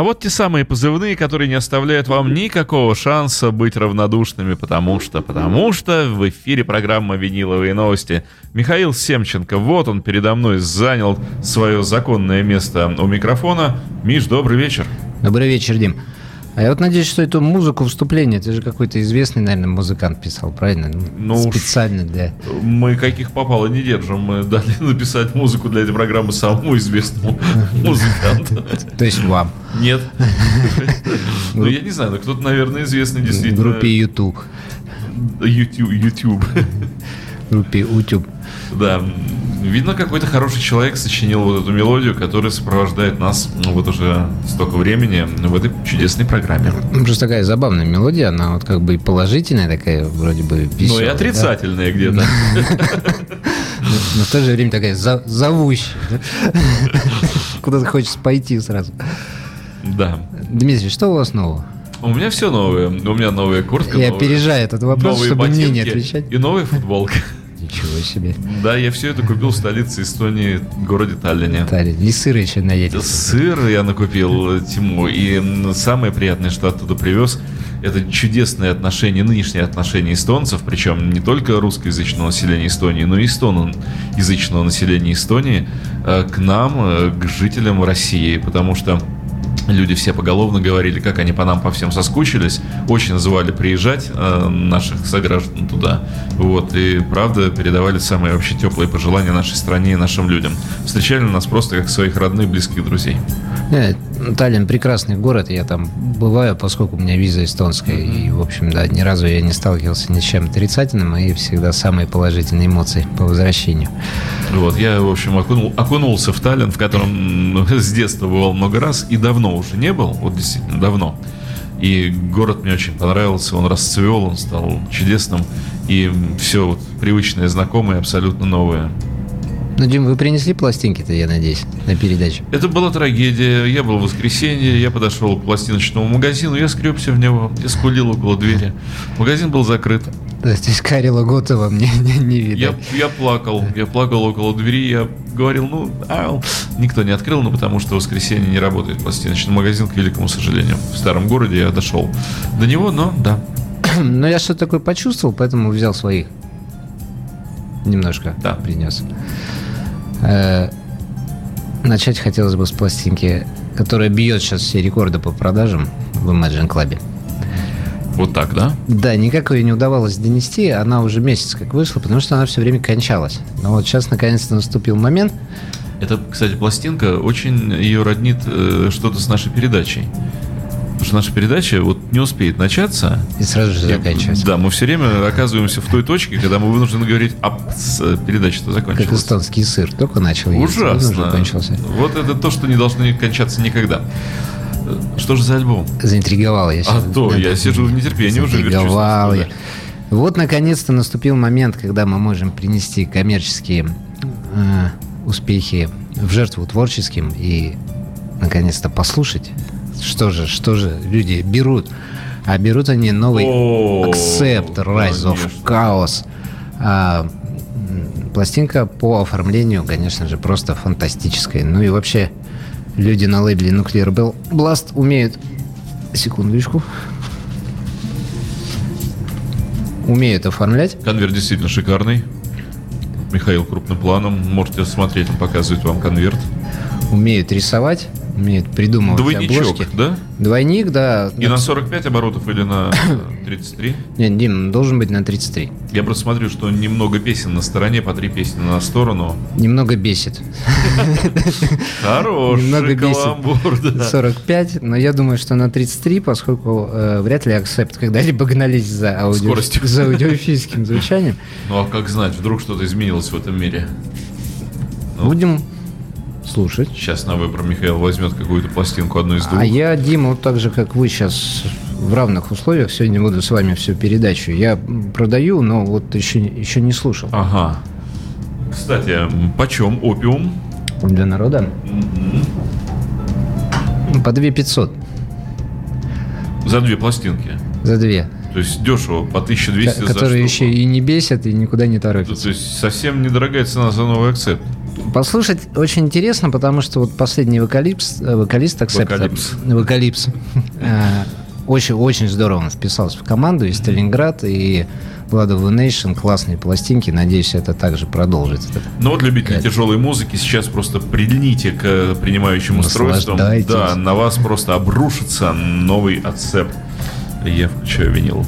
А вот те самые позывные, которые не оставляют вам никакого шанса быть равнодушными, потому что, потому что в эфире программа «Виниловые новости». Михаил Семченко, вот он передо мной занял свое законное место у микрофона. Миш, добрый вечер. Добрый вечер, Дим. А я вот надеюсь, что эту музыку вступления, это же какой-то известный, наверное, музыкант писал, правильно? Ну, Специально для... Мы каких попало не держим. Мы дали написать музыку для этой программы самому известному музыканту. То есть вам? Нет. Ну, я не знаю, но кто-то, наверное, известный действительно. В группе YouTube. YouTube. YouTube. В группе YouTube. Да, видно, какой-то хороший человек сочинил вот эту мелодию, которая сопровождает нас ну, вот уже столько времени в этой чудесной программе. Ну, просто такая забавная мелодия, она вот как бы и положительная такая, вроде бы веселая. Ну и отрицательная да? где-то. Но в то же время такая зовущая. Куда-то хочется пойти сразу. Да. Дмитрий, что у вас нового? У меня все новое. У меня новая куртка. Я опережаю этот вопрос, чтобы мне не отвечать. И новая футболка. Ничего себе. Да, я все это купил в столице Эстонии, городе Таллине. Таллин. И сыр еще наедете. Сыр я накупил, Тиму. И самое приятное, что оттуда привез, это чудесные отношения, нынешние отношения эстонцев, причем не только русскоязычного населения Эстонии, но и эстоноязычного населения Эстонии э, к нам, э, к жителям России. Потому что Люди все поголовно говорили, как они по нам по всем соскучились. Очень звали приезжать э, наших сограждан туда. Вот, и правда передавали самые вообще теплые пожелания нашей стране и нашим людям. Встречали нас просто как своих родных, близких друзей. Таллин прекрасный город, я там бываю, поскольку у меня виза эстонская, mm-hmm. и, в общем, да, ни разу я не сталкивался ни с чем отрицательным, и всегда самые положительные эмоции по возвращению. Вот, я, в общем, окунул, окунулся в Таллин, в котором с детства бывал много раз, и давно уже не был, вот действительно давно. И город мне очень понравился, он расцвел, он стал чудесным, и все вот привычное, знакомое, абсолютно новое. Ну, Дим, вы принесли пластинки-то, я надеюсь, на передачу? Это была трагедия. Я был в воскресенье, я подошел к пластиночному магазину, я скребся в него, я скулил около двери. Магазин был закрыт. То есть Карила Готова мне не, не видно. Я, я плакал, я плакал около двери, я говорил, ну, ау. никто не открыл, ну, потому что в воскресенье не работает пластиночный магазин, к великому сожалению. В старом городе я дошел до него, но да. Но я что-то такое почувствовал, поэтому взял своих. Немножко да. принес. Э, начать хотелось бы с пластинки, которая бьет сейчас все рекорды по продажам в Imagine Club. Вот так, да? Да, никак ее не удавалось донести. Она уже месяц как вышла, потому что она все время кончалась. Но вот сейчас наконец-то наступил момент. Это, кстати, пластинка очень ее роднит э, что-то с нашей передачей. Потому что наша передача вот не успеет начаться. И сразу же заканчивается. Да, мы все время оказываемся в той точке, когда мы вынуждены говорить, а передача-то закончилась. Как эстонский сыр, только начал Ужасно. Кончился. Вот это то, что не должно кончаться никогда. Что же за альбом? Заинтриговал я сейчас. А то, я сижу в нетерпении уже. Заинтриговал я. Вот, наконец-то, наступил момент, когда мы можем принести коммерческие э, успехи в жертву творческим и, наконец-то, послушать что же, что же люди берут? А берут они новый Accept Rise of Chaos. А, пластинка по оформлению, конечно же, просто фантастическая. Ну и вообще, люди на лейбле Nuclear Bell Blast умеют... Секундочку. Умеют оформлять. Конверт действительно шикарный. Михаил крупным планом. Можете смотреть, он показывает вам конверт. Умеют рисовать умеет придумывать Двойничок, обложки. да? Двойник, да. И на 45 оборотов или на 33? Нет, Дим, должен быть на 33. Я просто смотрю, что немного песен на стороне, по три песни на сторону. Немного бесит. Хороший немного да. 45, но я думаю, что на 33, поскольку э, вряд ли акцепт когда-либо гнались за аудиофильским звучанием. Ну а как знать, вдруг что-то изменилось в этом мире? Ну. Будем слушать. Сейчас на выбор Михаил возьмет какую-то пластинку, одну из двух. А я, Дима, вот так же, как вы сейчас в равных условиях, сегодня буду с вами всю передачу. Я продаю, но вот еще, еще не слушал. Ага. Кстати, почем опиум? Для народа? Mm-hmm. По 2 500. За две пластинки? За две. То есть дешево, по 1200 К- Которые еще и не бесят, и никуда не торопятся. То, то есть совсем недорогая цена за новый акцепт. Послушать очень интересно, потому что вот последний вокалист, э, вокалист Аксепта, Вокалипс. Вокалипс, э, очень, очень здорово он вписался в команду из Сталинград и the Nation, классные пластинки, надеюсь, это также продолжится. Ну вот, любители Кайф. тяжелой музыки, сейчас просто прильните к э, принимающим устройствам. Да, на вас просто обрушится новый отцеп. Я включаю винил.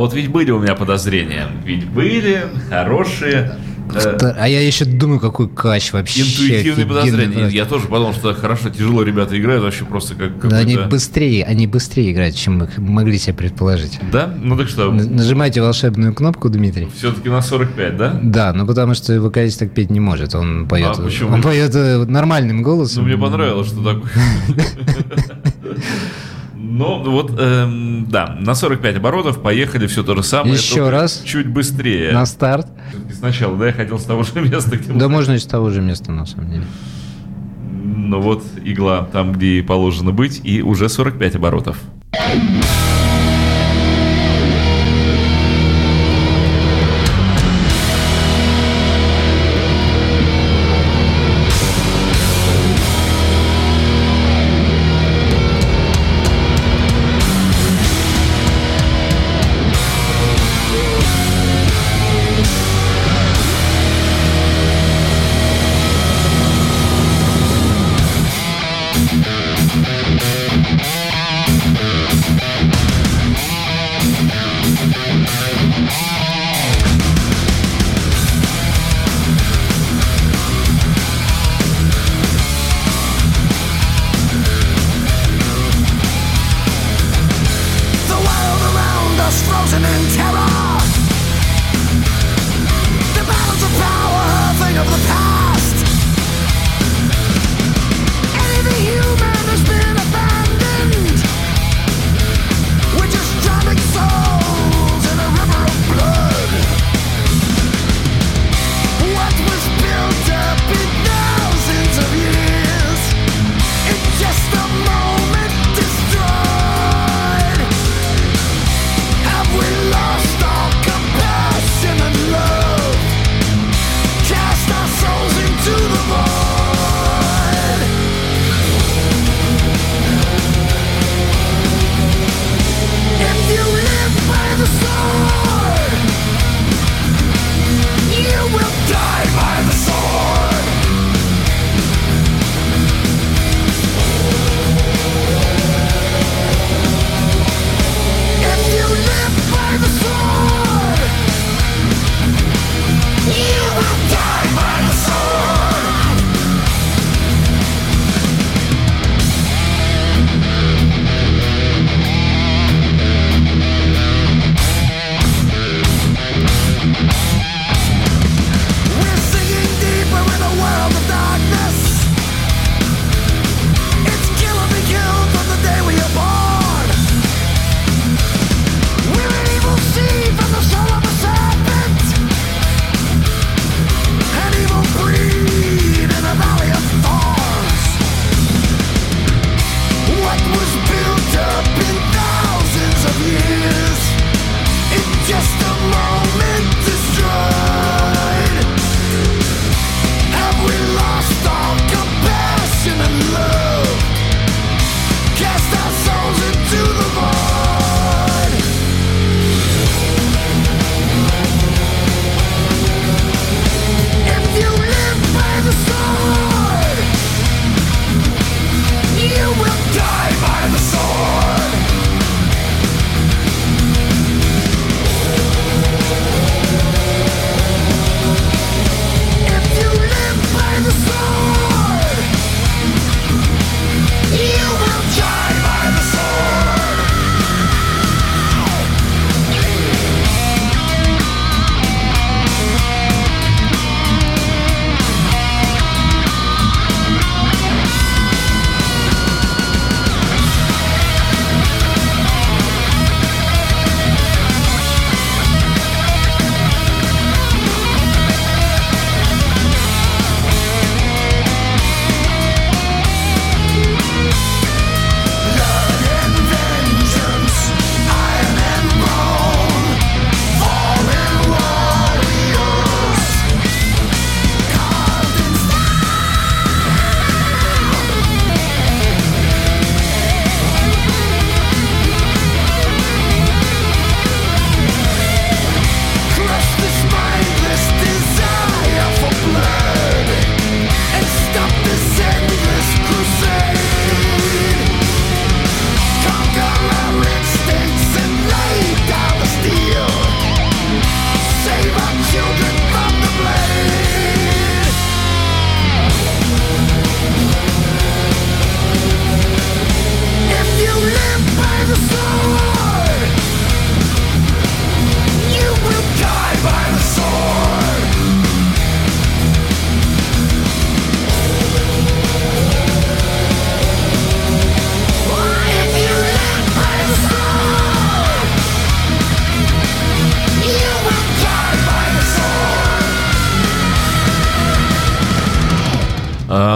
Вот ведь были у меня подозрения. Ведь были хорошие э, А я еще думаю, какой кач вообще. интуитивные подозрения. просто. Я тоже подумал, что хорошо, тяжело ребята играют, вообще просто как Да, они быстрее, они быстрее играют, чем мы могли себе предположить. Да? Ну так что, Нажимайте волшебную кнопку, Дмитрий. все-таки на 45, да? Да, ну потому что вокалист так петь не может. Он поет, А почему? он поет э, нормальным голосом. Ну, мне понравилось, что такое. Ну, вот, эм, да, на 45 оборотов поехали, все то же самое. Еще раз. Чуть быстрее. На старт. Всё-таки Сначала, да, я хотел с того же места, где Да можно и с того же места, на самом деле. Ну вот игла там, где и положено быть, и уже 45 оборотов.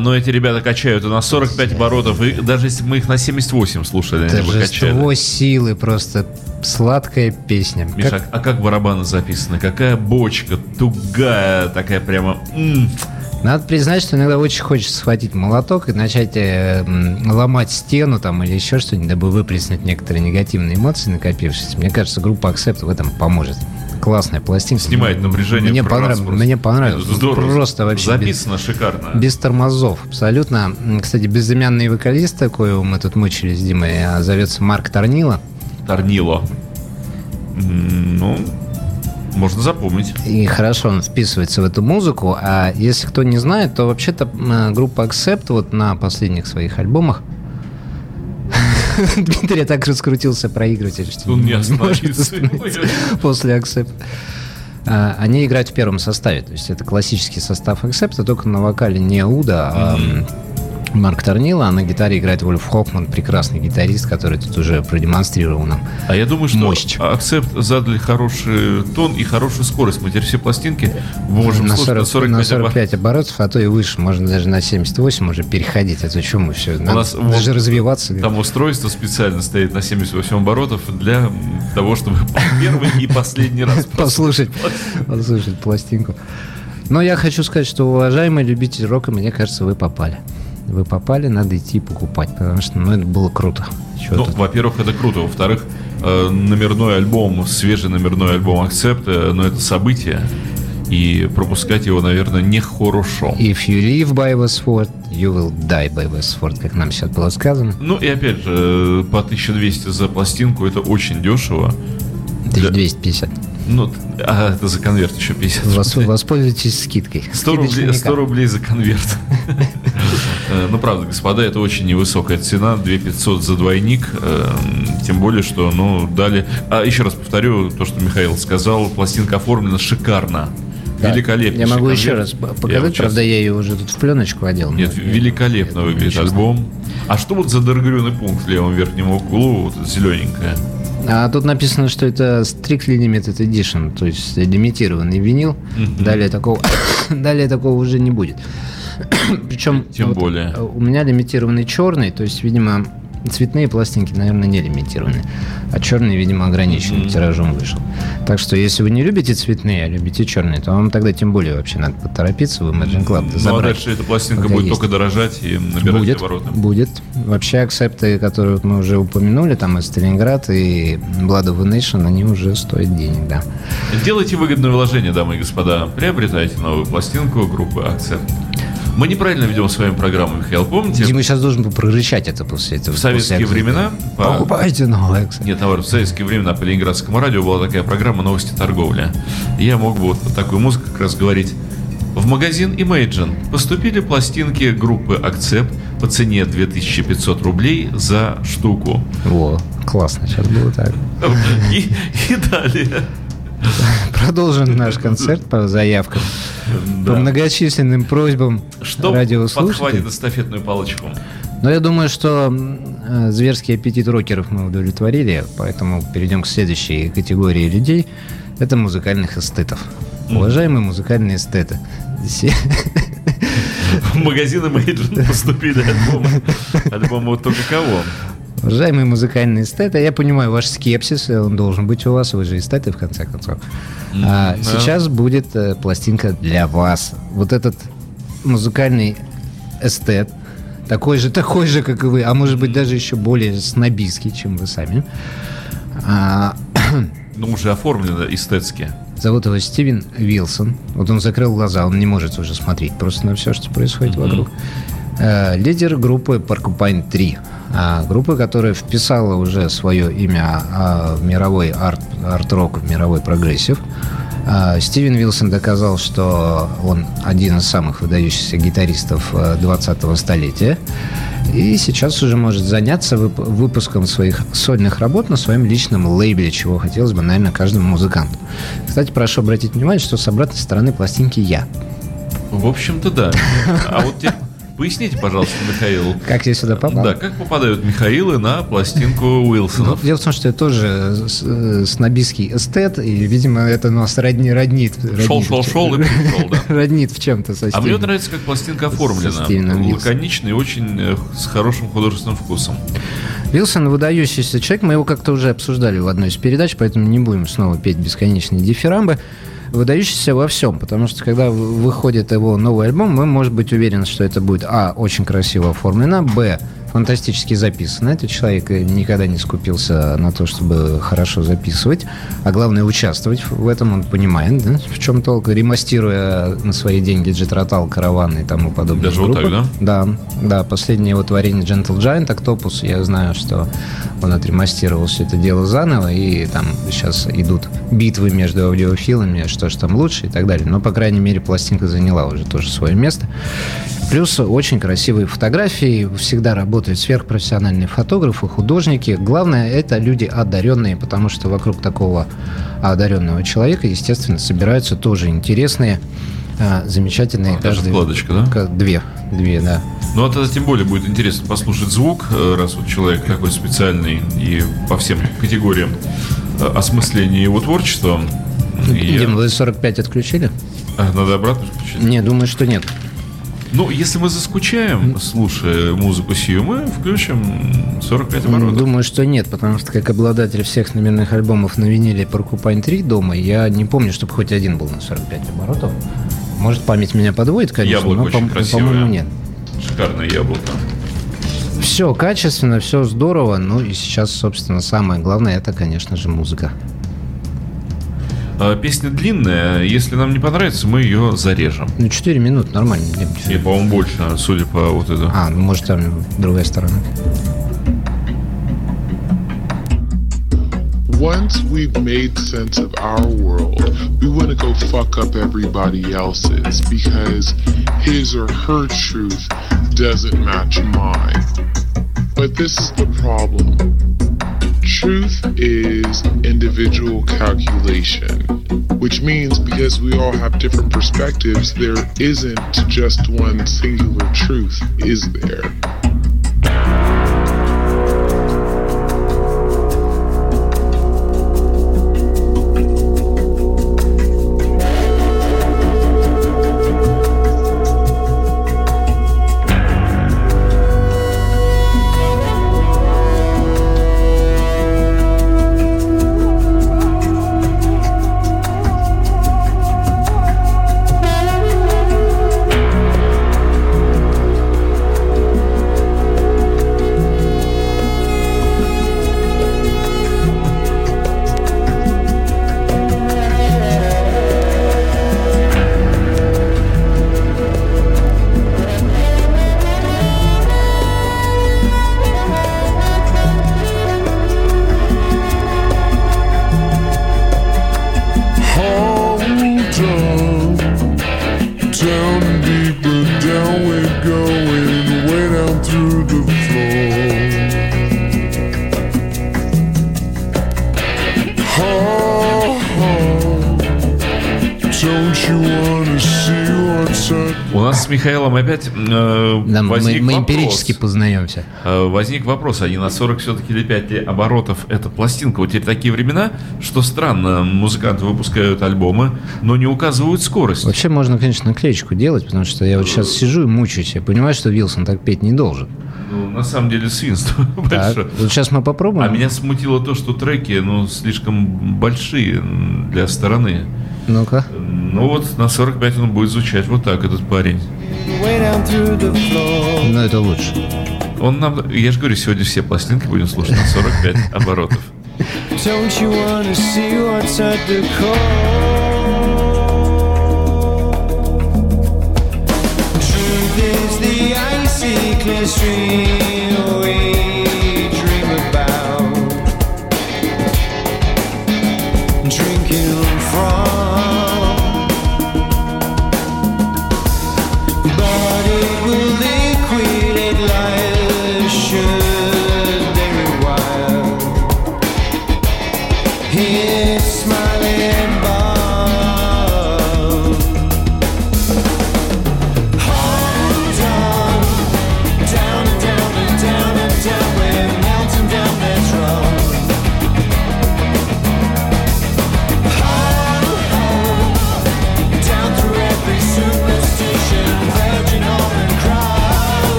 Но эти ребята качают и на 45 оборотов, и даже если мы их на 78 слушали, они бы качали. Силы, просто сладкая песня. Миша, Как- а как барабаны записаны? Какая бочка, тугая, такая прямо... м. Надо признать, что иногда очень хочется схватить молоток и начать э, ломать стену там или еще что-нибудь, дабы выплеснуть некоторые негативные эмоции, накопившиеся. Мне кажется, группа Accept в этом поможет. Классная пластинка. Снимает напряжение. Мне, понрав- мне понравилось. Здорово. Просто вообще без, Записано шикарно. без тормозов. Абсолютно. Кстати, безымянный вокалист, такой мы тут мучились с Димой, а, зовется Марк Торнило. Торнило. Ну, можно запомнить. И хорошо он вписывается в эту музыку. А если кто не знает, то вообще-то группа Accept вот на последних своих альбомах Дмитрий так раскрутился проигрыватель, что Он не остановится. после Accept. А, Они играют в первом составе, то есть это классический состав Accept, только на вокале не Уда, а Марк Торнило, а на гитаре играет Вольф Хокман, прекрасный гитарист, который тут уже продемонстрировал нам. А я думаю, что Мощь. Accept задали хороший тон и хорошую скорость. Мы теперь все пластинки можем на, слушать 40 на на 45 оборотов. 45 оборотов, а то и выше, можно даже на 78 уже переходить. Это что мы все, надо нас вот даже развиваться. Там устройство специально стоит на 78 оборотов для того, чтобы первый и последний раз послушать, послушать пластинку. Но я хочу сказать, что, уважаемый любитель рока, мне кажется, вы попали. Вы попали, надо идти покупать, потому что ну, это было круто. Чё Ну, тут? во-первых, это круто. Во-вторых, э, номерной альбом, свежий номерной альбом Accept, э, ну, это событие. И пропускать его, наверное, нехорошо. If you live by the sword, you will die by the sword, как нам сейчас было сказано. Ну и опять же, э, по 1200 за пластинку это очень дешево. 1250. Ну, а это за конверт еще 50 Вос- рублей. воспользуйтесь скидкой. 100 Скидочный рублей, никак. 100 рублей за конверт. Э, Ну, правда, господа, это очень невысокая цена. 2500 за двойник. э, Тем более, что, ну, дали... А еще раз повторю то, что Михаил сказал. Пластинка оформлена шикарно. Да. Великолепно. Я могу еще раз показать, правда, я ее уже тут в пленочку одел. Нет, но- великолепно выглядит альбом. А что вот за даргрюный пункт в левом верхнем углу, вот зелененькое? А тут написано, что это Strictly Limited Edition, то есть лимитированный винил. Далее такого, далее такого уже не будет. Причем Тем вот, более. у меня лимитированный черный, то есть, видимо, цветные пластинки, наверное, не лимитированы, а черный, видимо, ограниченным тиражом вышел. Так что, если вы не любите цветные, а любите черные, то вам тогда тем более вообще надо поторопиться в Imagine Club Ну, а дальше эта пластинка будет есть. только дорожать и набирать Будет, обороты. будет. Вообще акцепты, которые мы уже упомянули, там и Сталинград, и Blood of a Nation, они уже стоят денег, да. Делайте выгодное вложение, дамы и господа. Приобретайте новую пластинку группы Акцепт. Мы неправильно ведем с вами программу, Михаил, помните? Дима сейчас должен был прорычать это после этого. В советские после времена по- Покупайте новый акцепт. Нет, наоборот, в советские времена по Ленинградскому радио была такая программа «Новости торговли». Я мог бы вот под такую музыку как раз говорить. В магазин Imagine поступили пластинки группы Акцепт по цене 2500 рублей за штуку. Во, классно, сейчас было так. И, и далее. Продолжим наш концерт по заявкам. По многочисленным просьбам Что подхватит эстафетную палочку? Но я думаю, что э, зверский аппетит рокеров мы удовлетворили, поэтому перейдем к следующей категории людей. Это музыкальных эстетов. Уважаемые музыкальные эстеты. В магазин Imagine поступили альбомы. Альбомы вот только кого? Уважаемые музыкальные эстеты, я понимаю ваш скепсис, он должен быть у вас, вы же эстеты в конце концов. А да. сейчас будет э, пластинка для вас. Вот этот музыкальный эстет, такой же, такой же, как и вы, а может быть даже еще более снобистский, чем вы сами. А, Ну, уже оформлено эстетски. Зовут его Стивен Вилсон. Вот он закрыл глаза, он не может уже смотреть просто на все, что происходит вокруг. Э, Лидер группы Porcupine 3. а, Группы, которая вписала уже свое имя а, в мировой арт, арт-рок, в мировой прогрессив. А, Стивен Вилсон доказал, что он один из самых выдающихся гитаристов э, 20-го столетия. И сейчас уже может заняться вып- выпуском своих сольных работ на своем личном лейбле, чего хотелось бы, наверное, каждому музыканту. Кстати, прошу обратить внимание, что с обратной стороны пластинки я. В общем-то, да. А вот те Поясните, пожалуйста, Михаил. Как я сюда попал? Да, как попадают Михаилы на пластинку Ну, Уилсонов? дело в том, что я тоже с- э, снобистский эстет, и, видимо, это нас родни, роднит. Шел, шел, шел и пришел, да. Роднит в чем-то со А мне нравится, как пластинка оформлена. И очень э, с хорошим художественным вкусом. Вилсон выдающийся человек, мы его как-то уже обсуждали в одной из передач, поэтому не будем снова петь бесконечные дифирамбы. Выдающийся во всем, потому что когда выходит его новый альбом, мы можем быть уверены, что это будет а. очень красиво оформлено, б. Фантастически записано. Этот человек никогда не скупился на то, чтобы хорошо записывать, а главное участвовать в этом. Он понимает, да, в чем толк, ремастируя на свои деньги Джетротал, Караван и тому подобное. Даже вот так, да? Да, да, последнее его творение Gentle Giant Octopus, я знаю, что он отремастировал все это дело заново, и там сейчас идут битвы между аудиофилами, что же там лучше и так далее. Но, по крайней мере, пластинка заняла уже тоже свое место. Плюс очень красивые фотографии, всегда работают сверхпрофессиональные фотографы, художники. Главное, это люди одаренные, потому что вокруг такого одаренного человека, естественно, собираются тоже интересные, а, замечательные А, даже каждый... вкладочка, да? Две, две, да. Ну, а тогда тем более будет интересно послушать звук, э, раз вот человек такой специальный и по всем категориям э, осмысления его творчества. И Дим, вы 45 отключили? А, Надо обратно включить. Не, думаю, что нет. Ну, если мы заскучаем, слушая музыку сию, мы включим 45 М, оборотов. Думаю, что нет, потому что как обладатель всех номерных альбомов на виниле Поркупайн 3 дома, я не помню, чтобы хоть один был на 45 оборотов. Может, память меня подводит, конечно, Яблоко но, очень по- красивое. по-моему, нет. Шикарное яблоко. Все качественно, все здорово, ну и сейчас, собственно, самое главное, это, конечно же, музыка. А, Песня длинная, если нам не понравится, мы ее зарежем. Ну, 4 минуты, нормально. И, по-моему, больше, судя по вот этому. А, ну, может, там другая сторона. Once we've made sense of our world, we want to go fuck up everybody else's because his or her truth doesn't match mine. But this is the problem. Truth is individual calculation, which means because we all have different perspectives, there isn't just one singular truth, is there? Михаилом опять э, Да, мы, возник мы вопрос. эмпирически познаемся. Э, Возник вопрос, а не на 40 все-таки или 5 ли оборотов эта пластинка? Вот теперь такие времена, что странно, музыканты выпускают альбомы, но не указывают скорость. Вообще можно, конечно, наклеечку делать, потому что я вот сейчас сижу и мучаюсь. Я понимаю, что Вилсон так петь не должен. Ну, на самом деле свинство Так, большое. вот сейчас мы попробуем. А меня смутило то, что треки, ну, слишком большие для стороны. Ну-ка. Ну вот, на 45 он будет звучать вот так, этот парень. Ну, это лучше. Он нам, я же говорю, сегодня все пластинки будем слушать на 45 оборотов. Don't you wanna see what's at the core? Truth is the icy clear stream we dream about. Drinking from.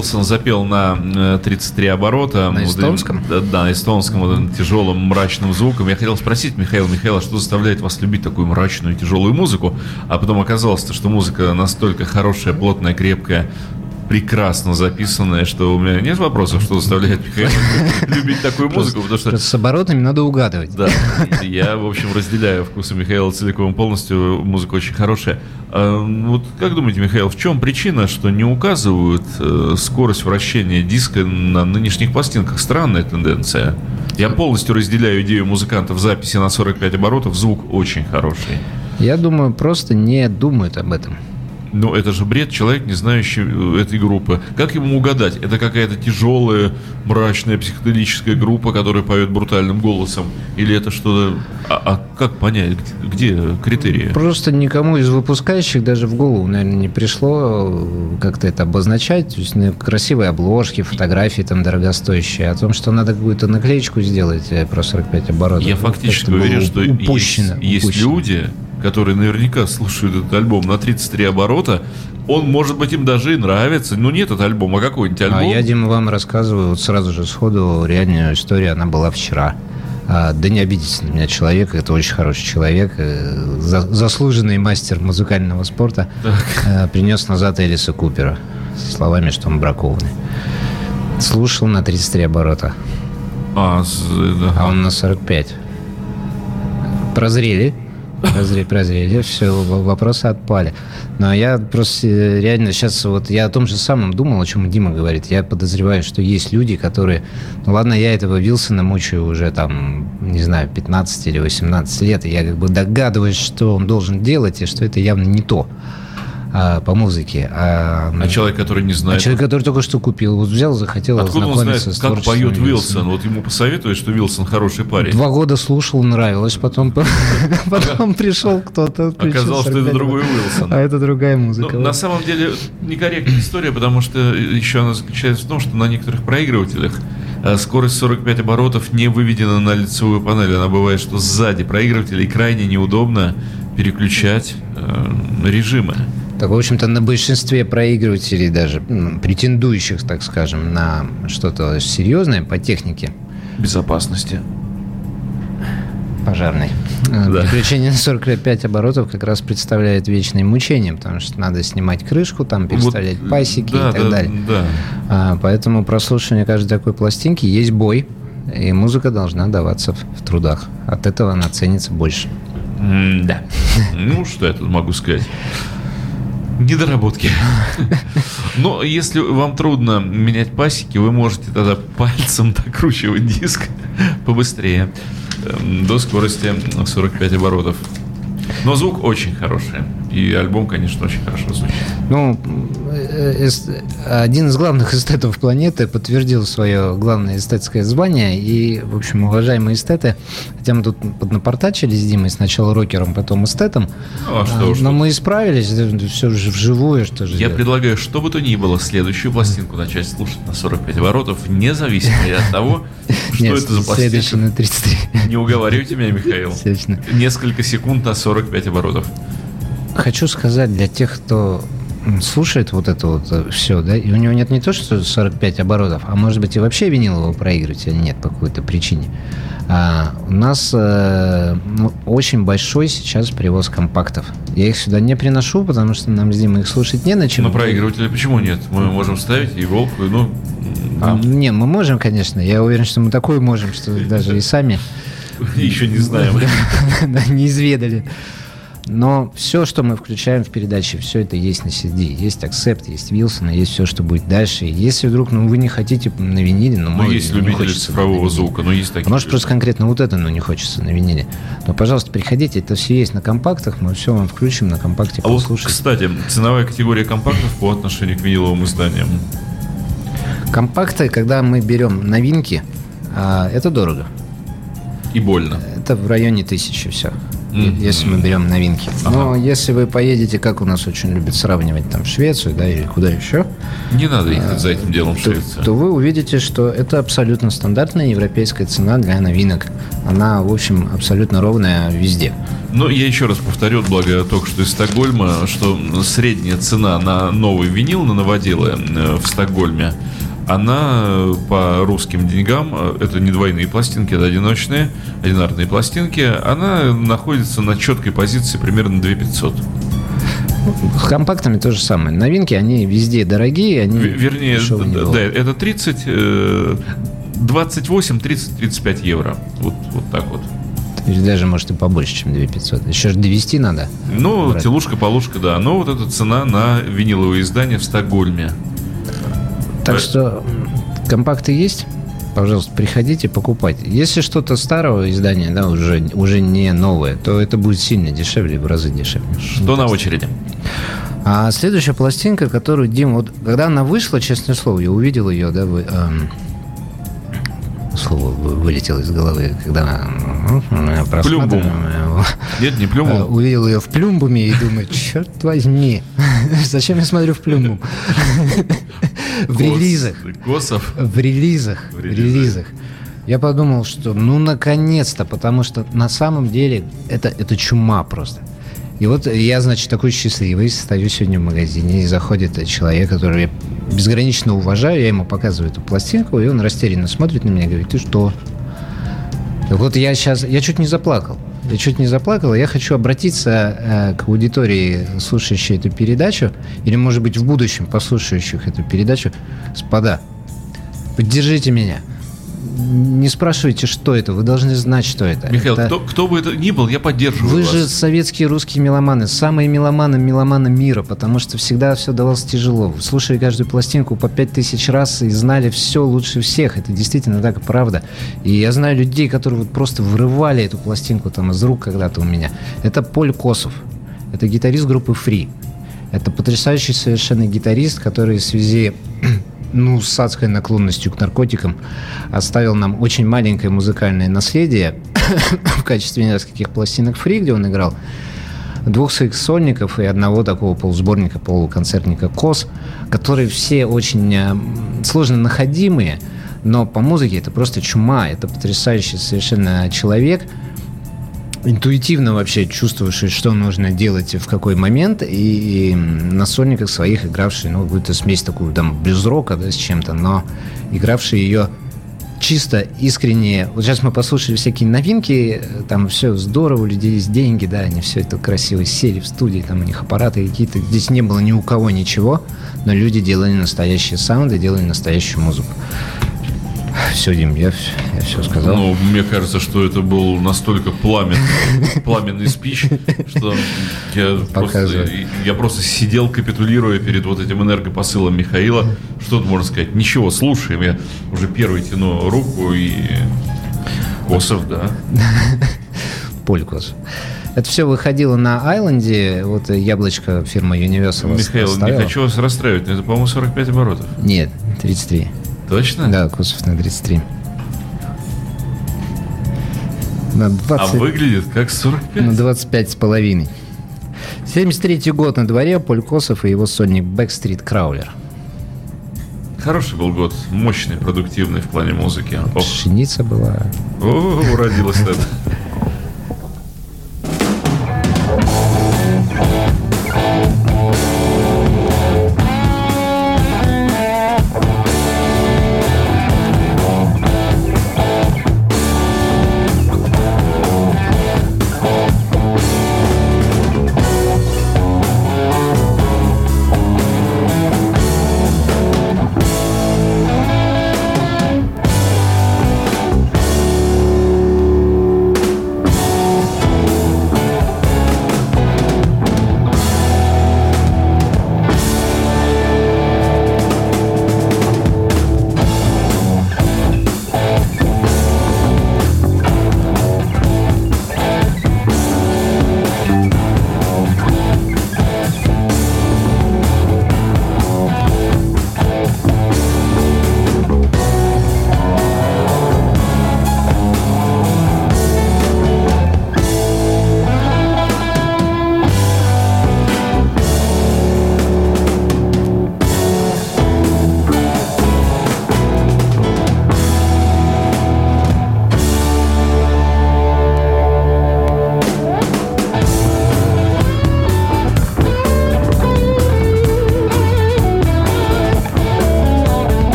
Уилсон запел на э, 33 оборота... На эстонском? э, Да, да, на эстонском, вот, тяжелым мрачным звуком, я хотел спросить Михаила Михаила, что заставляет вас любить такую мрачную тяжелую музыку, а потом оказалось, что музыка настолько хорошая, плотная, крепкая, прекрасно записанная, что у меня нет вопросов, что заставляет Михаила любить такую музыку, потому что с оборотами надо угадывать. да, я, в общем, разделяю вкусы Михаила целиком полностью. Музыка очень хорошая. А, вот как думаете, Михаил, в чем причина, что не указывают э, скорость вращения диска на нынешних пластинках? Странная тенденция. Я полностью разделяю идею музыкантов записи на 45 оборотов. Звук очень хороший. Я думаю, просто не думают об этом. Но это же бред, человек, не знающий э, этой группы. Как ему угадать? Это какая-то тяжелая, мрачная, психоделическая группа, которая поет брутальным голосом? Или это что-то... А, а как понять, где, критерии? Просто никому из выпускающих даже в голову, наверное, не пришло э, как-то это обозначать. То есть ну, красивые обложки, фотографии там дорогостоящие. О том, что надо какую-то наклеечку сделать э, про 45 оборотов. Я Ну, фактически уверен, что есть, упущено, есть упущено. люди, которые наверняка слушают этот альбом на 33 оборота. Он, может быть, им даже и нравится. Ну, не этот альбом, а какой-нибудь альбом. А я, Дима, вам рассказываю вот сразу же сходу реальную историю. Она была вчера. А, да не обидитесь на меня человек, это очень хороший человек, э, за- заслуженный мастер музыкального спорта, э, принес назад Элиса Купера со словами, что он бракованный. Слушал на 33 оборота, А, да. а он на 45. Прозрели. Прозрели, прозрели, все, вопросы отпали. Но я просто э, реально сейчас вот я о том же самом думал, о чем Дима говорит. Я подозреваю, что есть люди, которые... Ну ладно, я этого Вилсона мучаю уже там, не знаю, 15 или 18 лет, и я как бы догадываюсь, что он должен делать, и что это явно не то а, по музыке. А, А человек, который не а знает... человек, который только что купил, вот взял, захотел Откуда он знает, как поет Вилсона. Вилсон? Вот ему посоветуют, что Вилсон хороший парень. Два года слушал, нравилось, потом, потом пришел кто-то. Оказалось, что это 45 другой Уилсон. А это другая Ну, музыка. на самом деле некорректная история, потому что еще она заключается в том, что на некоторых проигрывателях э, скорость 45 оборотов не выведена на лицевую панель. Она бывает, что сзади проигрывателей крайне неудобно переключать э, режимы. Так, в общем-то, на большинстве проигрывателей даже, м, претендующих, так скажем, на что-то серьезное по технике, Безопасности. пожарной. э, Да. Переключение на 45 оборотов как раз представляет вечное мучение, потому что надо снимать крышку, там переставлять Вот, пасеки да, и так да, далее. Да. А, поэтому прослушивание каждой такой пластинки есть бой, и музыка должна даваться в трудах. От этого она ценится больше. Да. Ну, что я тут могу сказать? Недоработки. Но если вам трудно менять пасеки, вы можете тогда пальцем докручивать диск побыстрее эм, до скорости 45 оборотов. Но звук очень хороший. И альбом, конечно, очень хорошо звучит. Ну, один из главных эстетов планеты подтвердил свое главное эстетское звание. И, в общем, уважаемые эстеты, хотя мы тут поднапортачили с Димой сначала рокером, потом эстетом, Ну, а что уж но тут. мы исправились, все же вживую, что же Я делать. предлагаю, что бы то ни было, следующую пластинку начать слушать на 45 оборотов, независимо от того, что Нет, это за следующий пластинка. на 33. Не уговаривайте меня, Михаил. Несколько секунд на 45 оборотов. Хочу сказать для тех, кто слушает вот это вот все, да, и у него нет не то, что 45 оборотов, а может быть и вообще винилового проигрывателя нет по какой-то причине. А, у нас э, ну, очень большой сейчас привоз компактов. Я их сюда не приношу, потому что нам с Димой их слушать не на чем. На проигрывателе почему нет? Мы можем ставить и волку, ну... А, а, Не, мы можем, конечно. Я уверен, что мы такое можем, что даже и сами Еще не знаем. да, не изведали. Но все, что мы включаем в передаче, все это есть на CD. Есть Accept, есть Wilson, есть все, что будет дальше. Если вдруг ну, вы не хотите на виниле, ну, Ну, есть ну, любители цифрового звука, но есть такие. А может, люди. просто конкретно вот это, но не хочется на виниле. Но, пожалуйста, приходите, это все есть на компактах, мы все вам включим на компакте, А вот, послушайте. кстати, ценовая категория компактов по отношению к виниловым изданиям. Компакты, когда мы берем новинки, а, это дорого. И больно. Это в районе тысячи все. Е- если мы берем новинки. Но если вы поедете, как у нас очень любят сравнивать там Швецию, да, или куда еще, Не надо ехать за этим делом в Швецию. то вы увидите, что это абсолютно стандартная европейская цена для новинок. Она, в общем, абсолютно ровная везде. Но я еще раз повторю, благо только что из Стокгольма, что средняя цена на новый винил, на новоделы э, в Стокгольме, она э, по русским деньгам, э, это не двойные пластинки, это одиночные, одинарные пластинки, она находится на четкой позиции примерно 2500. С компактами то же самое. Новинки, они везде дорогие, они Вернее, дешевые не д- бывают. да, это 30, э, 28, 30, 35 евро. Вот, вот так вот. Или даже, может, и побольше, чем 2500. Еще же довести надо. Ну, Брать. телушка, полушка, да. Но вот эта цена на виниловые издания в Стокгольме. Так Э. что компакты есть? Пожалуйста, приходите, покупайте. Если что-то старого издания, да, уже, уже не новое, то это будет сильно дешевле, в разы дешевле. Что на очереди? А следующая пластинка, которую Дим, вот когда она вышла, честное слово, я увидел ее, да, вы, эм, слово вы- вылетело из головы, когда м, просматриваем, э, Нет, не э, плюнул. увидел ее в плюмбуме и думаю, черт возьми, зачем я смотрю в плюмбум? В релизах. Косов. В релизах. В релизах. релизах. Я подумал, что ну наконец-то, потому что на самом деле это, это чума просто. И вот я, значит, такой счастливый, стою сегодня в магазине, и заходит человек, который я безгранично уважаю, я ему показываю эту пластинку, и он растерянно смотрит на меня и говорит, ты что? Так вот я сейчас, я чуть не заплакал. Я чуть не заплакал. Я хочу обратиться э, к аудитории, слушающей эту передачу, или, может быть, в будущем послушающих эту передачу. Господа, поддержите меня. Не спрашивайте, что это. Вы должны знать, что это. Михаил, Это- кто, кто бы это ни был, я поддерживаю вы вас. же советские русские меломаны, самые меломаны меломаны мира, потому что всегда все давалось тяжело. Вы слушали каждую пластинку по пять тысяч раз и знали все лучше всех. Это действительно так и правда. И я знаю людей, которые вот просто вырывали эту пластинку там из рук когда-то у меня. Это Поль Косов. Это гитарист группы Free. Это потрясающий совершенно гитарист, который в связи ну, с адской наклонностью к наркотикам оставил нам очень маленькое музыкальное наследие в качестве нескольких пластинок фри, где он играл двух своих сольников и одного такого полусборника, полуконцертника КОС, которые все очень э, сложно находимые, но по музыке это просто чума, это потрясающий совершенно человек, интуитивно вообще чувствуешь, что нужно делать в какой момент, и, на сольниках своих игравший, ну, какую-то смесь такую, там, блюз-рока, да, с чем-то, но игравший ее чисто, искренне. Вот сейчас мы послушали всякие новинки, там все здорово, у людей есть деньги, да, они все это красиво сели в студии, там у них аппараты какие-то, здесь не было ни у кого ничего, но люди делали настоящие саунды, делали настоящую музыку. Все, Дим, я, все сказал. Ну, мне кажется, что это был настолько пламенный, пламенный спич, что я просто, я просто сидел, капитулируя перед вот этим энергопосылом Михаила. Что тут можно сказать? Ничего, слушаем. Я уже первый тяну руку и... Косов, да. Полькос. Это все выходило на Айленде, вот яблочко фирма Universal Михаил, не хочу вас расстраивать, но это, по-моему, 45 оборотов. Нет, 33. Точно? Да, косов на 33. На А 20, выглядит как 45. на 25 с половиной. 73 год на дворе, Поль Косов и его сольник Backstreet Crawler. Хороший был год, мощный, продуктивный в плане музыки. Ох, Пшеница была. о, уродилось это.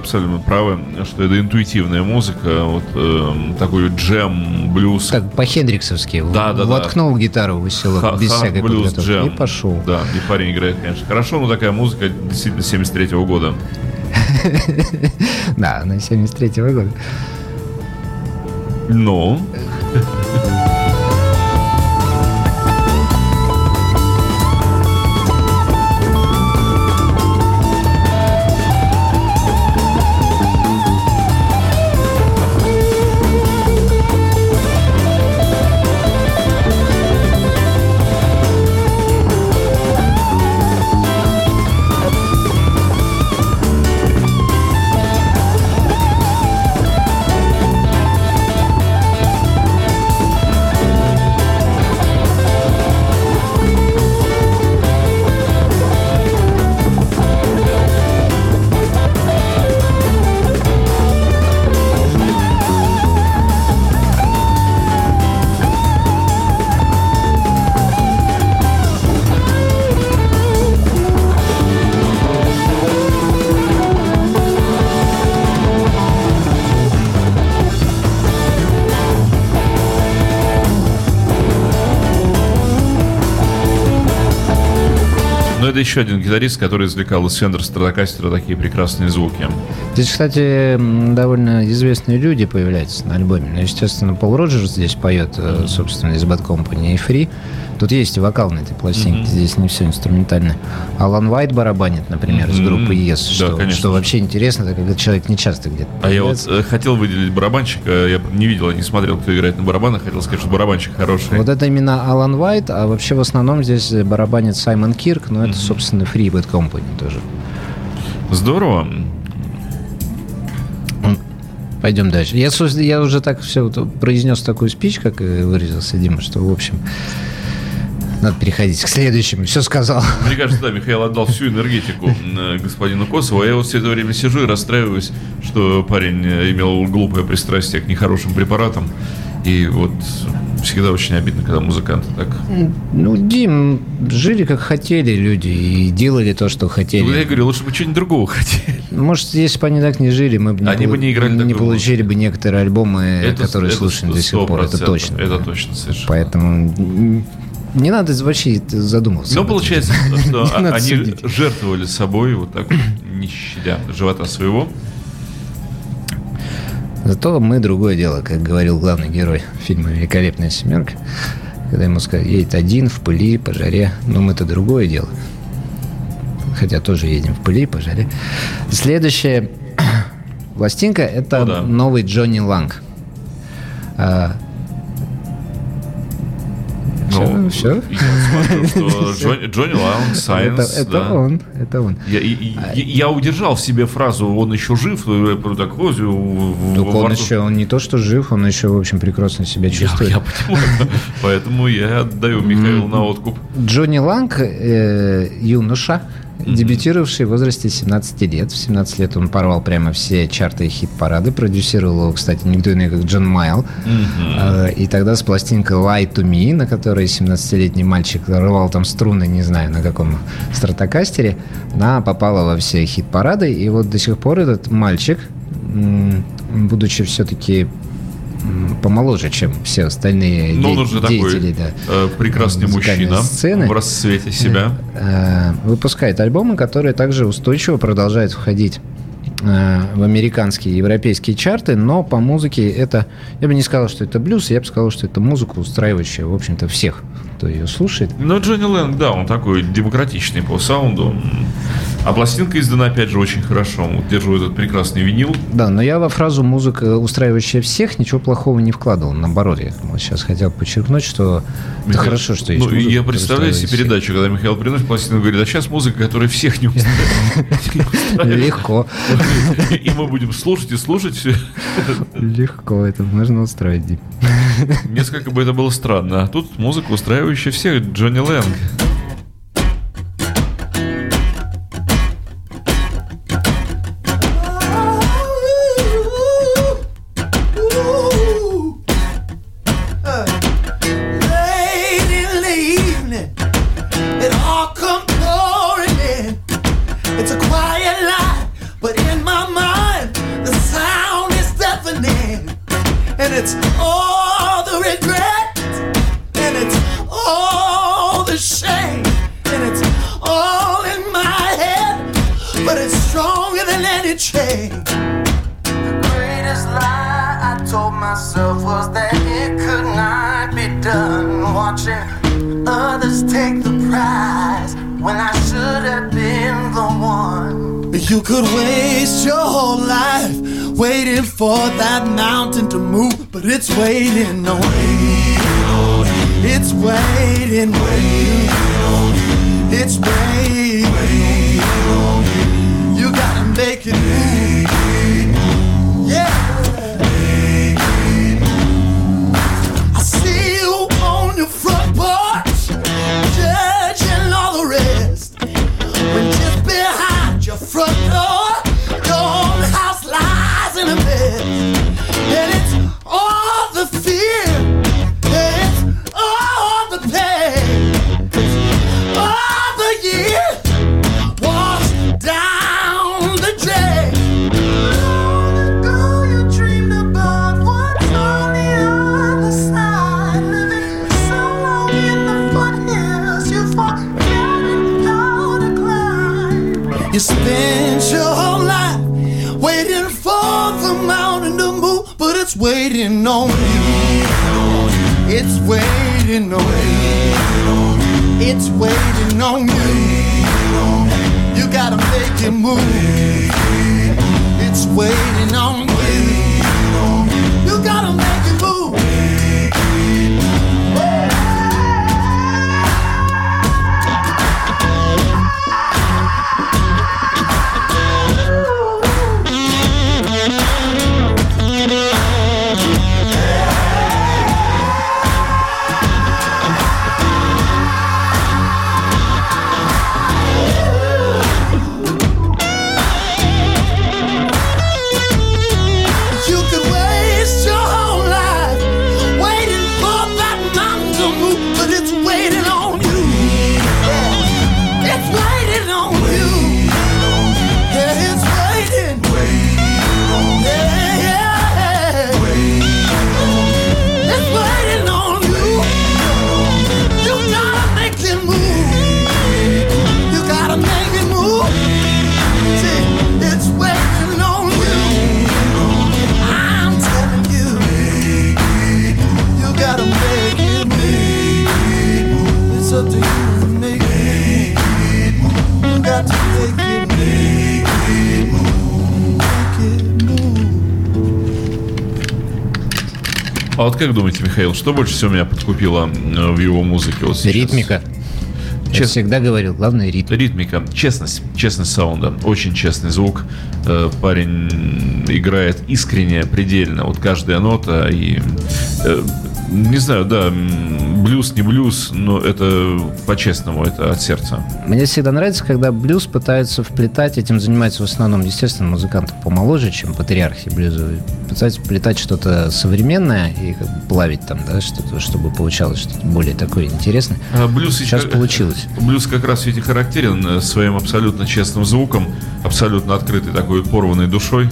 Абсолютно правы, что это интуитивная музыка, вот э, такой джем, блюз. Так, по-хендриксовски. Да, да, да. Воткнул гитару в село Ха- без всякой блюз подготовки. джем. И пошел. Да, и парень играет, конечно, хорошо, но такая музыка действительно 73 года. Да, на 73-го года. Ну, это еще один гитарист, который извлекал из Фендер Стратокастера такие прекрасные звуки. Здесь, кстати, довольно известные люди появляются на альбоме. Ну, естественно, Пол Роджерс здесь поет, э, собственно, из Bad Company и Free. Тут есть и вокал на этой пластинке, здесь не все инструментально. Алан Уайт барабанит, например, из Мгм. группы Yes, Да, что, конечно. что вообще интересно, так как человек не часто где-то А я вот появляется. э, хотел выделить барабанщика, я не видел, не смотрел, кто играет на барабанах, хотел сказать, что барабанщик хороший. Вот это именно Алан Уайт, а вообще в основном здесь барабанит Саймон Кирк, но это, собственно, Free Bad Company тоже. Здорово. Пойдем дальше. Я, я уже так все произнес такую спич, как выразился Дима, что, в общем, надо переходить к следующему. Все сказал. Мне кажется, да, Михаил отдал всю энергетику э, господину Косову, а я вот все это время сижу и расстраиваюсь, что парень э, имел глупое пристрастие к нехорошим препаратам. И вот всегда очень обидно, когда музыканты так... Ну, Дим, жили как хотели люди и делали то, что Ну, я хотели. говорю, лучше бы что-нибудь другого хотели. Может, если бы они так не жили, мы бы Они бы не играли не получили бы некоторые альбомы, Это- которые это слушаем до сих пор. Это 100%, точно. Это точно, совершенно. Поэтому не надо вообще задумываться. Но получается, что они жертвовали собой, вот так не щадя живота своего. Зато мы другое дело, как говорил главный герой фильма «Великолепная семерка», когда ему сказали, едет один в пыли, по жаре. Но мы-то другое дело. Хотя тоже едем в пыли, по жаре. Следующая пластинка – это О, да. новый Джонни Ланг. А, Ну, все, Я смотрю, что Джонни, Джонни Лэнг, Это, Signs, это да. он, это он. Я, и- и- я- я удержал в себе фразу «он еще жив», э, про такую, в- в- Так он еще, он не то что жив, он еще, в общем, прекрасно себя Я, чувствует. я понимаю, поэтому я отдаю Михаилу на откуп. Джонни Ланг, э, юноша, дебютировавший в возрасте 17 лет. В 17 лет он порвал прямо все чарты и хит-парады. Продюсировал его, кстати, никто иной, как Джон Майл. Э, И тогда с пластинкой Lie to Me, на которой 17-летний мальчик рвал там струны, не знаю, на каком стратокастере, она попала во все хит-парады. И вот до сих пор этот мальчик, будучи все-таки помоложе, чем все остальные Ну, де- он уже деятели, такой да, э, прекрасный мужчина сцены. в расцвете себя. э, выпускает альбомы, которые также устойчиво продолжают входить э, в американские и европейские чарты, но по музыке это, я бы не сказал, что это блюз, я бы сказал, что это музыка, устраивающая, в общем-то, всех, кто ее слушает. Но Джонни Лэнг, да, он такой демократичный по саунду. А пластинка издана, опять же, очень хорошо. Вот держу этот прекрасный винил. Да, но я во фразу «музыка, устраивающая всех» ничего плохого не вкладывал. Наоборот, я вот сейчас хотел подчеркнуть, что это Михаил- хорошо, что есть Ну, музыка, я представляю себе передачу, когда Михаил приносит пластину и говорит, а сейчас музыка, которая всех не устраивает. Легко. И мы будем слушать и слушать. Легко это можно устроить, Дим. Несколько бы это было странно. А тут музыка, устраивающая всех, Джонни Лэнг. А вот как думаете, Михаил, что больше всего меня подкупило э, в его музыке? Вот сейчас? Ритмика. Я Честно. всегда говорил, главное ритм. Ритмика, честность, честность саунда, очень честный звук. Э, Парень играет искренне, предельно, вот каждая нота и э, не знаю, да, блюз не блюз, но это по-честному, это от сердца. Мне всегда нравится, когда блюз пытаются вплетать, этим занимаются в основном, естественно, музыканты помоложе, чем патриархи блюзовые. Пытаются вплетать что-то современное и как бы плавить там, да, что-то, чтобы получалось что-то более такое интересное. А блюз Сейчас как- получилось. Блюз как раз ведь и характерен э, своим абсолютно честным звуком, абсолютно открытой такой порванной душой.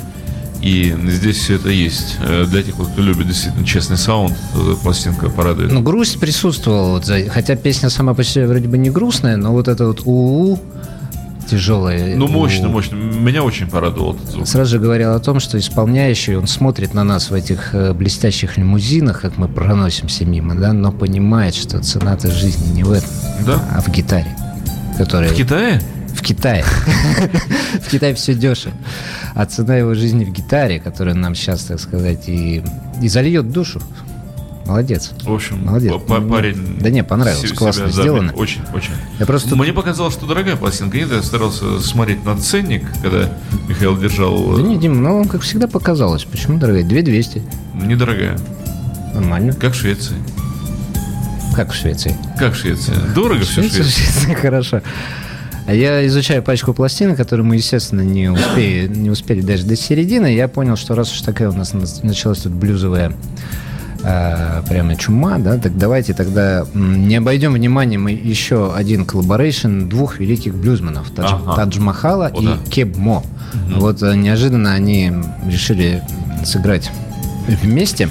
И здесь все это есть. Э, Для тех, кто любит действительно честный саунд, э, пластинка порадует. Ну, грусть присутствовала, хотя песня сама по себе вроде бы не грустная, но вот это вот у тяжелое. Ну, мощно, «у». мощно. Меня очень порадовал этот звук. Сразу же говорил о том, что исполняющий, он смотрит на нас в этих э, блестящих лимузинах, как мы проносимся мимо, да, но понимает, что цена-то жизни не в этом, Да? а в гитаре, которая В Китае? В Китае. В Китае все дешево. А цена его жизни в гитаре, которая нам сейчас, так сказать, и, и зальет душу. Молодец. В общем, Молодец. па- парень... Да не, понравилось, классно сделано. Очень, очень. Я просто Мне показалось, что дорогая пластинка. Нет, я старался смотреть на ценник, когда Михаил держал... Да э, не, Дим, ну, как всегда показалось. Почему, дорогая? 2200. Недорогая. Нормально. Как в Швеции. Как в Швеции? Как в Швеции? Дорого все в Швеция, Швеции. Швеция, хорошо. А я изучаю пачку пластинок, которые мы, естественно, не успели, не успели даже до середины. Я понял, что раз уж такая у нас на- началась тут блюзовая а, прямо чума, да, так давайте тогда не обойдем вниманием еще один collaboration двух великих блюзманов Тадж, Ага. Тадж Махала О, и да. Кеб Мо. Вот э, неожиданно они решили сыграть вместе.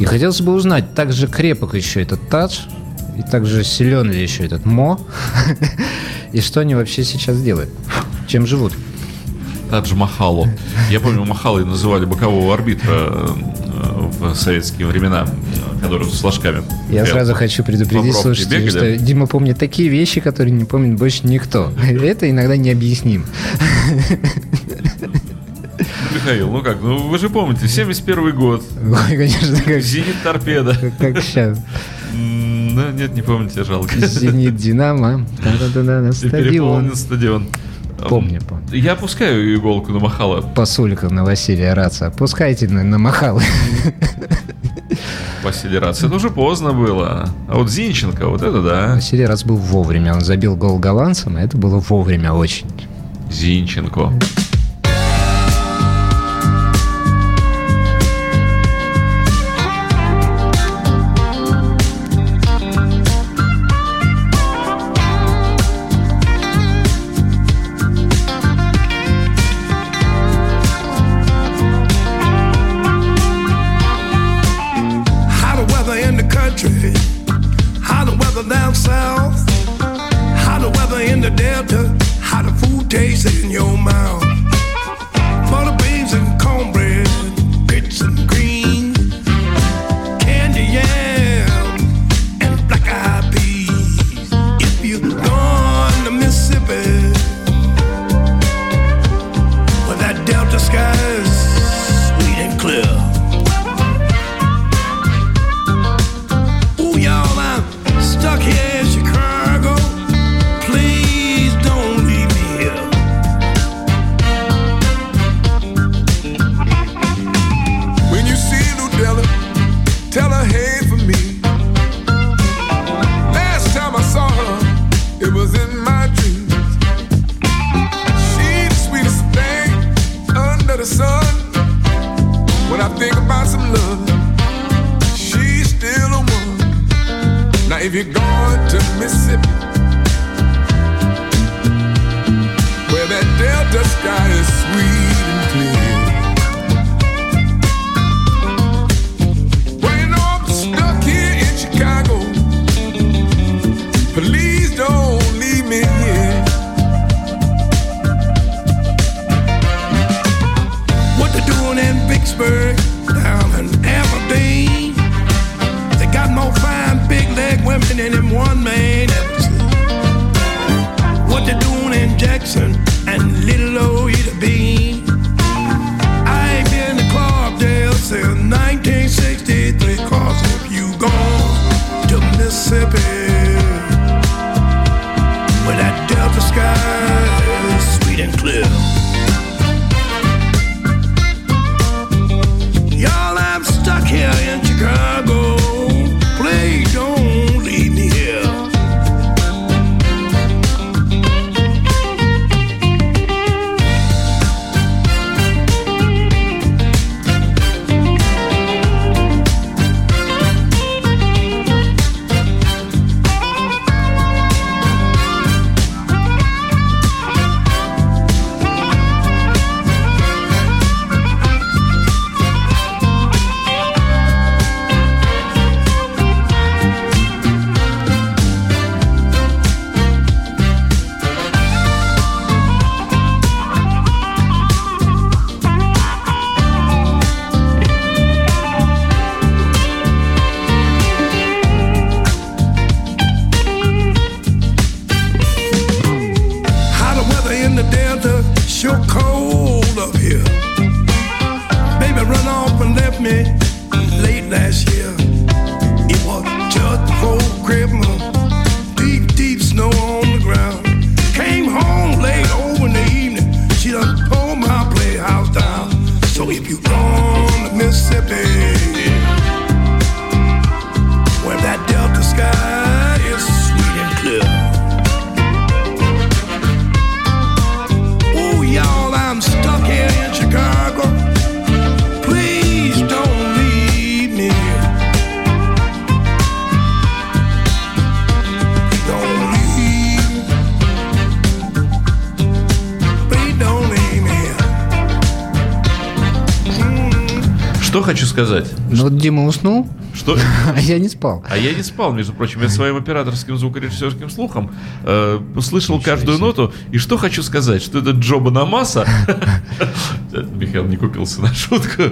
И хотелось бы узнать, так же крепок еще этот тадж, и так же силен ли еще этот мо, и что они вообще сейчас делают, чем живут. Тадж Махалу. Я помню, Махалой называли бокового арбитра э, в советские времена, э, который с флажками. Я сразу хочу предупредить слушателей, что Дима помнит такие вещи, которые не помнит больше никто. Это иногда необъяснимо. Михаил, ну как, ну вы же помните, 71 год, Ой, конечно, как, Зенит Торпеда. как сейчас. Да, нет, не помните, жалко. Зенит, Динамо. Стадион. переполнен стадион. Помню, помню. Я пускаю иголку на Махала. Посульков на Василия Раца. Пускайте на, на Махалы. Василий Рац. Это уже поздно было. А вот Зинченко, вот это да. Василий Рац был вовремя. Он забил гол голландцам, и это было вовремя очень. Зинченко. don't Дима уснул, Что... а я не спал. А я не спал, между прочим, я своим операторским звукорежиссерским слухом э, слышал каждую себе. ноту. И что хочу сказать, что это Джоба Намаса, Михаил не купился на шутку,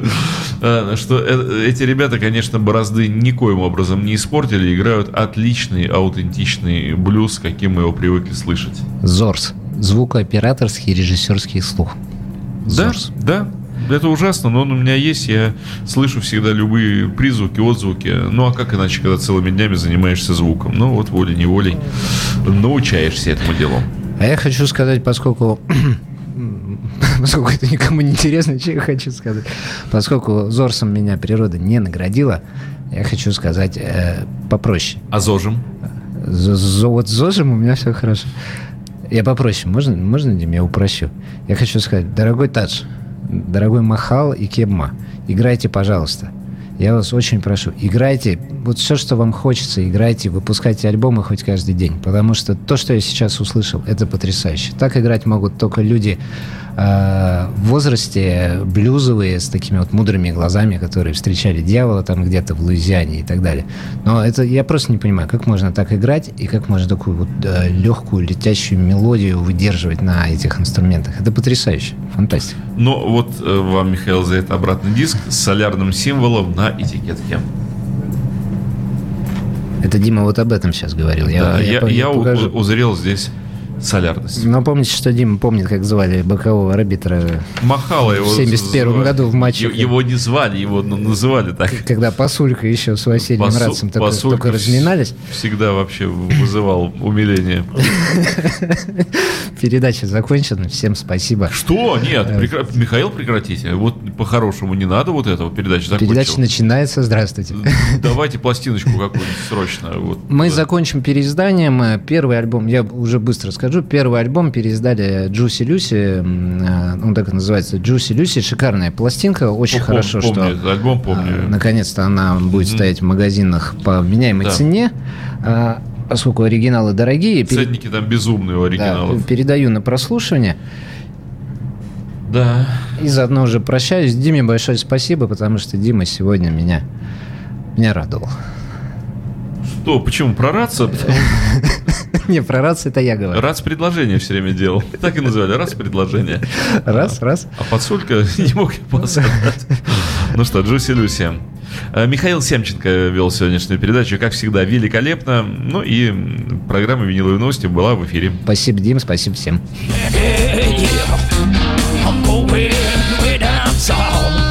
э, что э, эти ребята, конечно, борозды никоим образом не испортили, играют отличный, аутентичный блюз, каким мы его привыкли слышать. ЗОРС. Звукооператорский и режиссерский слух. Да, ЗОРС. да. Это ужасно, но он у меня есть, я слышу всегда любые призвуки, отзвуки. Ну а как иначе, когда целыми днями занимаешься звуком? Ну вот волей-неволей научаешься этому делу. А я хочу сказать, поскольку поскольку это никому не интересно, что я хочу сказать. Поскольку ЗОРСом меня природа не наградила, я хочу сказать э, попроще. А зожим? З- з- Вот с ЗОЖем у меня все хорошо. Я попроще. Можно, можно, Дим, я упрощу? Я хочу сказать, дорогой Тадж, дорогой Махал и Кебма, играйте, пожалуйста. Я вас очень прошу, играйте, вот все, что вам хочется, играйте, выпускайте альбомы хоть каждый день, потому что то, что я сейчас услышал, это потрясающе. Так играть могут только люди э, в возрасте блюзовые, с такими вот мудрыми глазами, которые встречали дьявола там где-то в Луизиане и так далее. Но это я просто не понимаю, как можно так играть и как можно такую вот э, легкую летящую мелодию выдерживать на этих инструментах. Это потрясающе, фантастика. Ну вот э, вам, Михаил, за это обратный диск с солярным символом на этикетке. Это Дима вот об этом сейчас говорил. Да, я, я у- покажу. узрел здесь солярность. Но помните, что Дима помнит, как звали бокового арбитра, Махало его. В 71 звали. году в матче. Его не звали, его ну, называли так. когда Пасулька еще с Василием Пасу- Радцем только, только разминались. Всегда вообще вызывал умиление. Передача закончена. Всем спасибо. Что? Нет, прекра- Михаил, прекратите. Вот по-хорошему не надо вот этого. Передача закончилась. Передача начинается. Здравствуйте. Давайте пластиночку какую-нибудь срочно. Вот. Мы Да. закончим переизданием. Первый альбом, я уже быстро скажу, первый альбом переиздали Джуси Люси, э, он так и называется, Джуси Люси, шикарная пластинка, очень Пом- хорошо, помню что альбом, помню. э, наконец-то она будет стоять в магазинах по вменяемой Да. цене, э, поскольку оригиналы дорогие. пере- Ценники там безумные у да, оригиналов. передаю на прослушивание. Да. И заодно уже прощаюсь. Диме большое спасибо, потому что Дима сегодня меня, меня радовал. Что, почему? Про рация? Не, про рацию это я говорю. Рац предложение все время делал. Так и называли, раз предложение. Раз, раз. А подсулька не мог я посадать. Ну что, Джуси Люси. Э, Михаил Семченко вел сегодняшнюю передачу, как всегда, великолепно. Ну и программа «Виниловые новости» была в эфире. Спасибо, Дим, спасибо всем. I'm going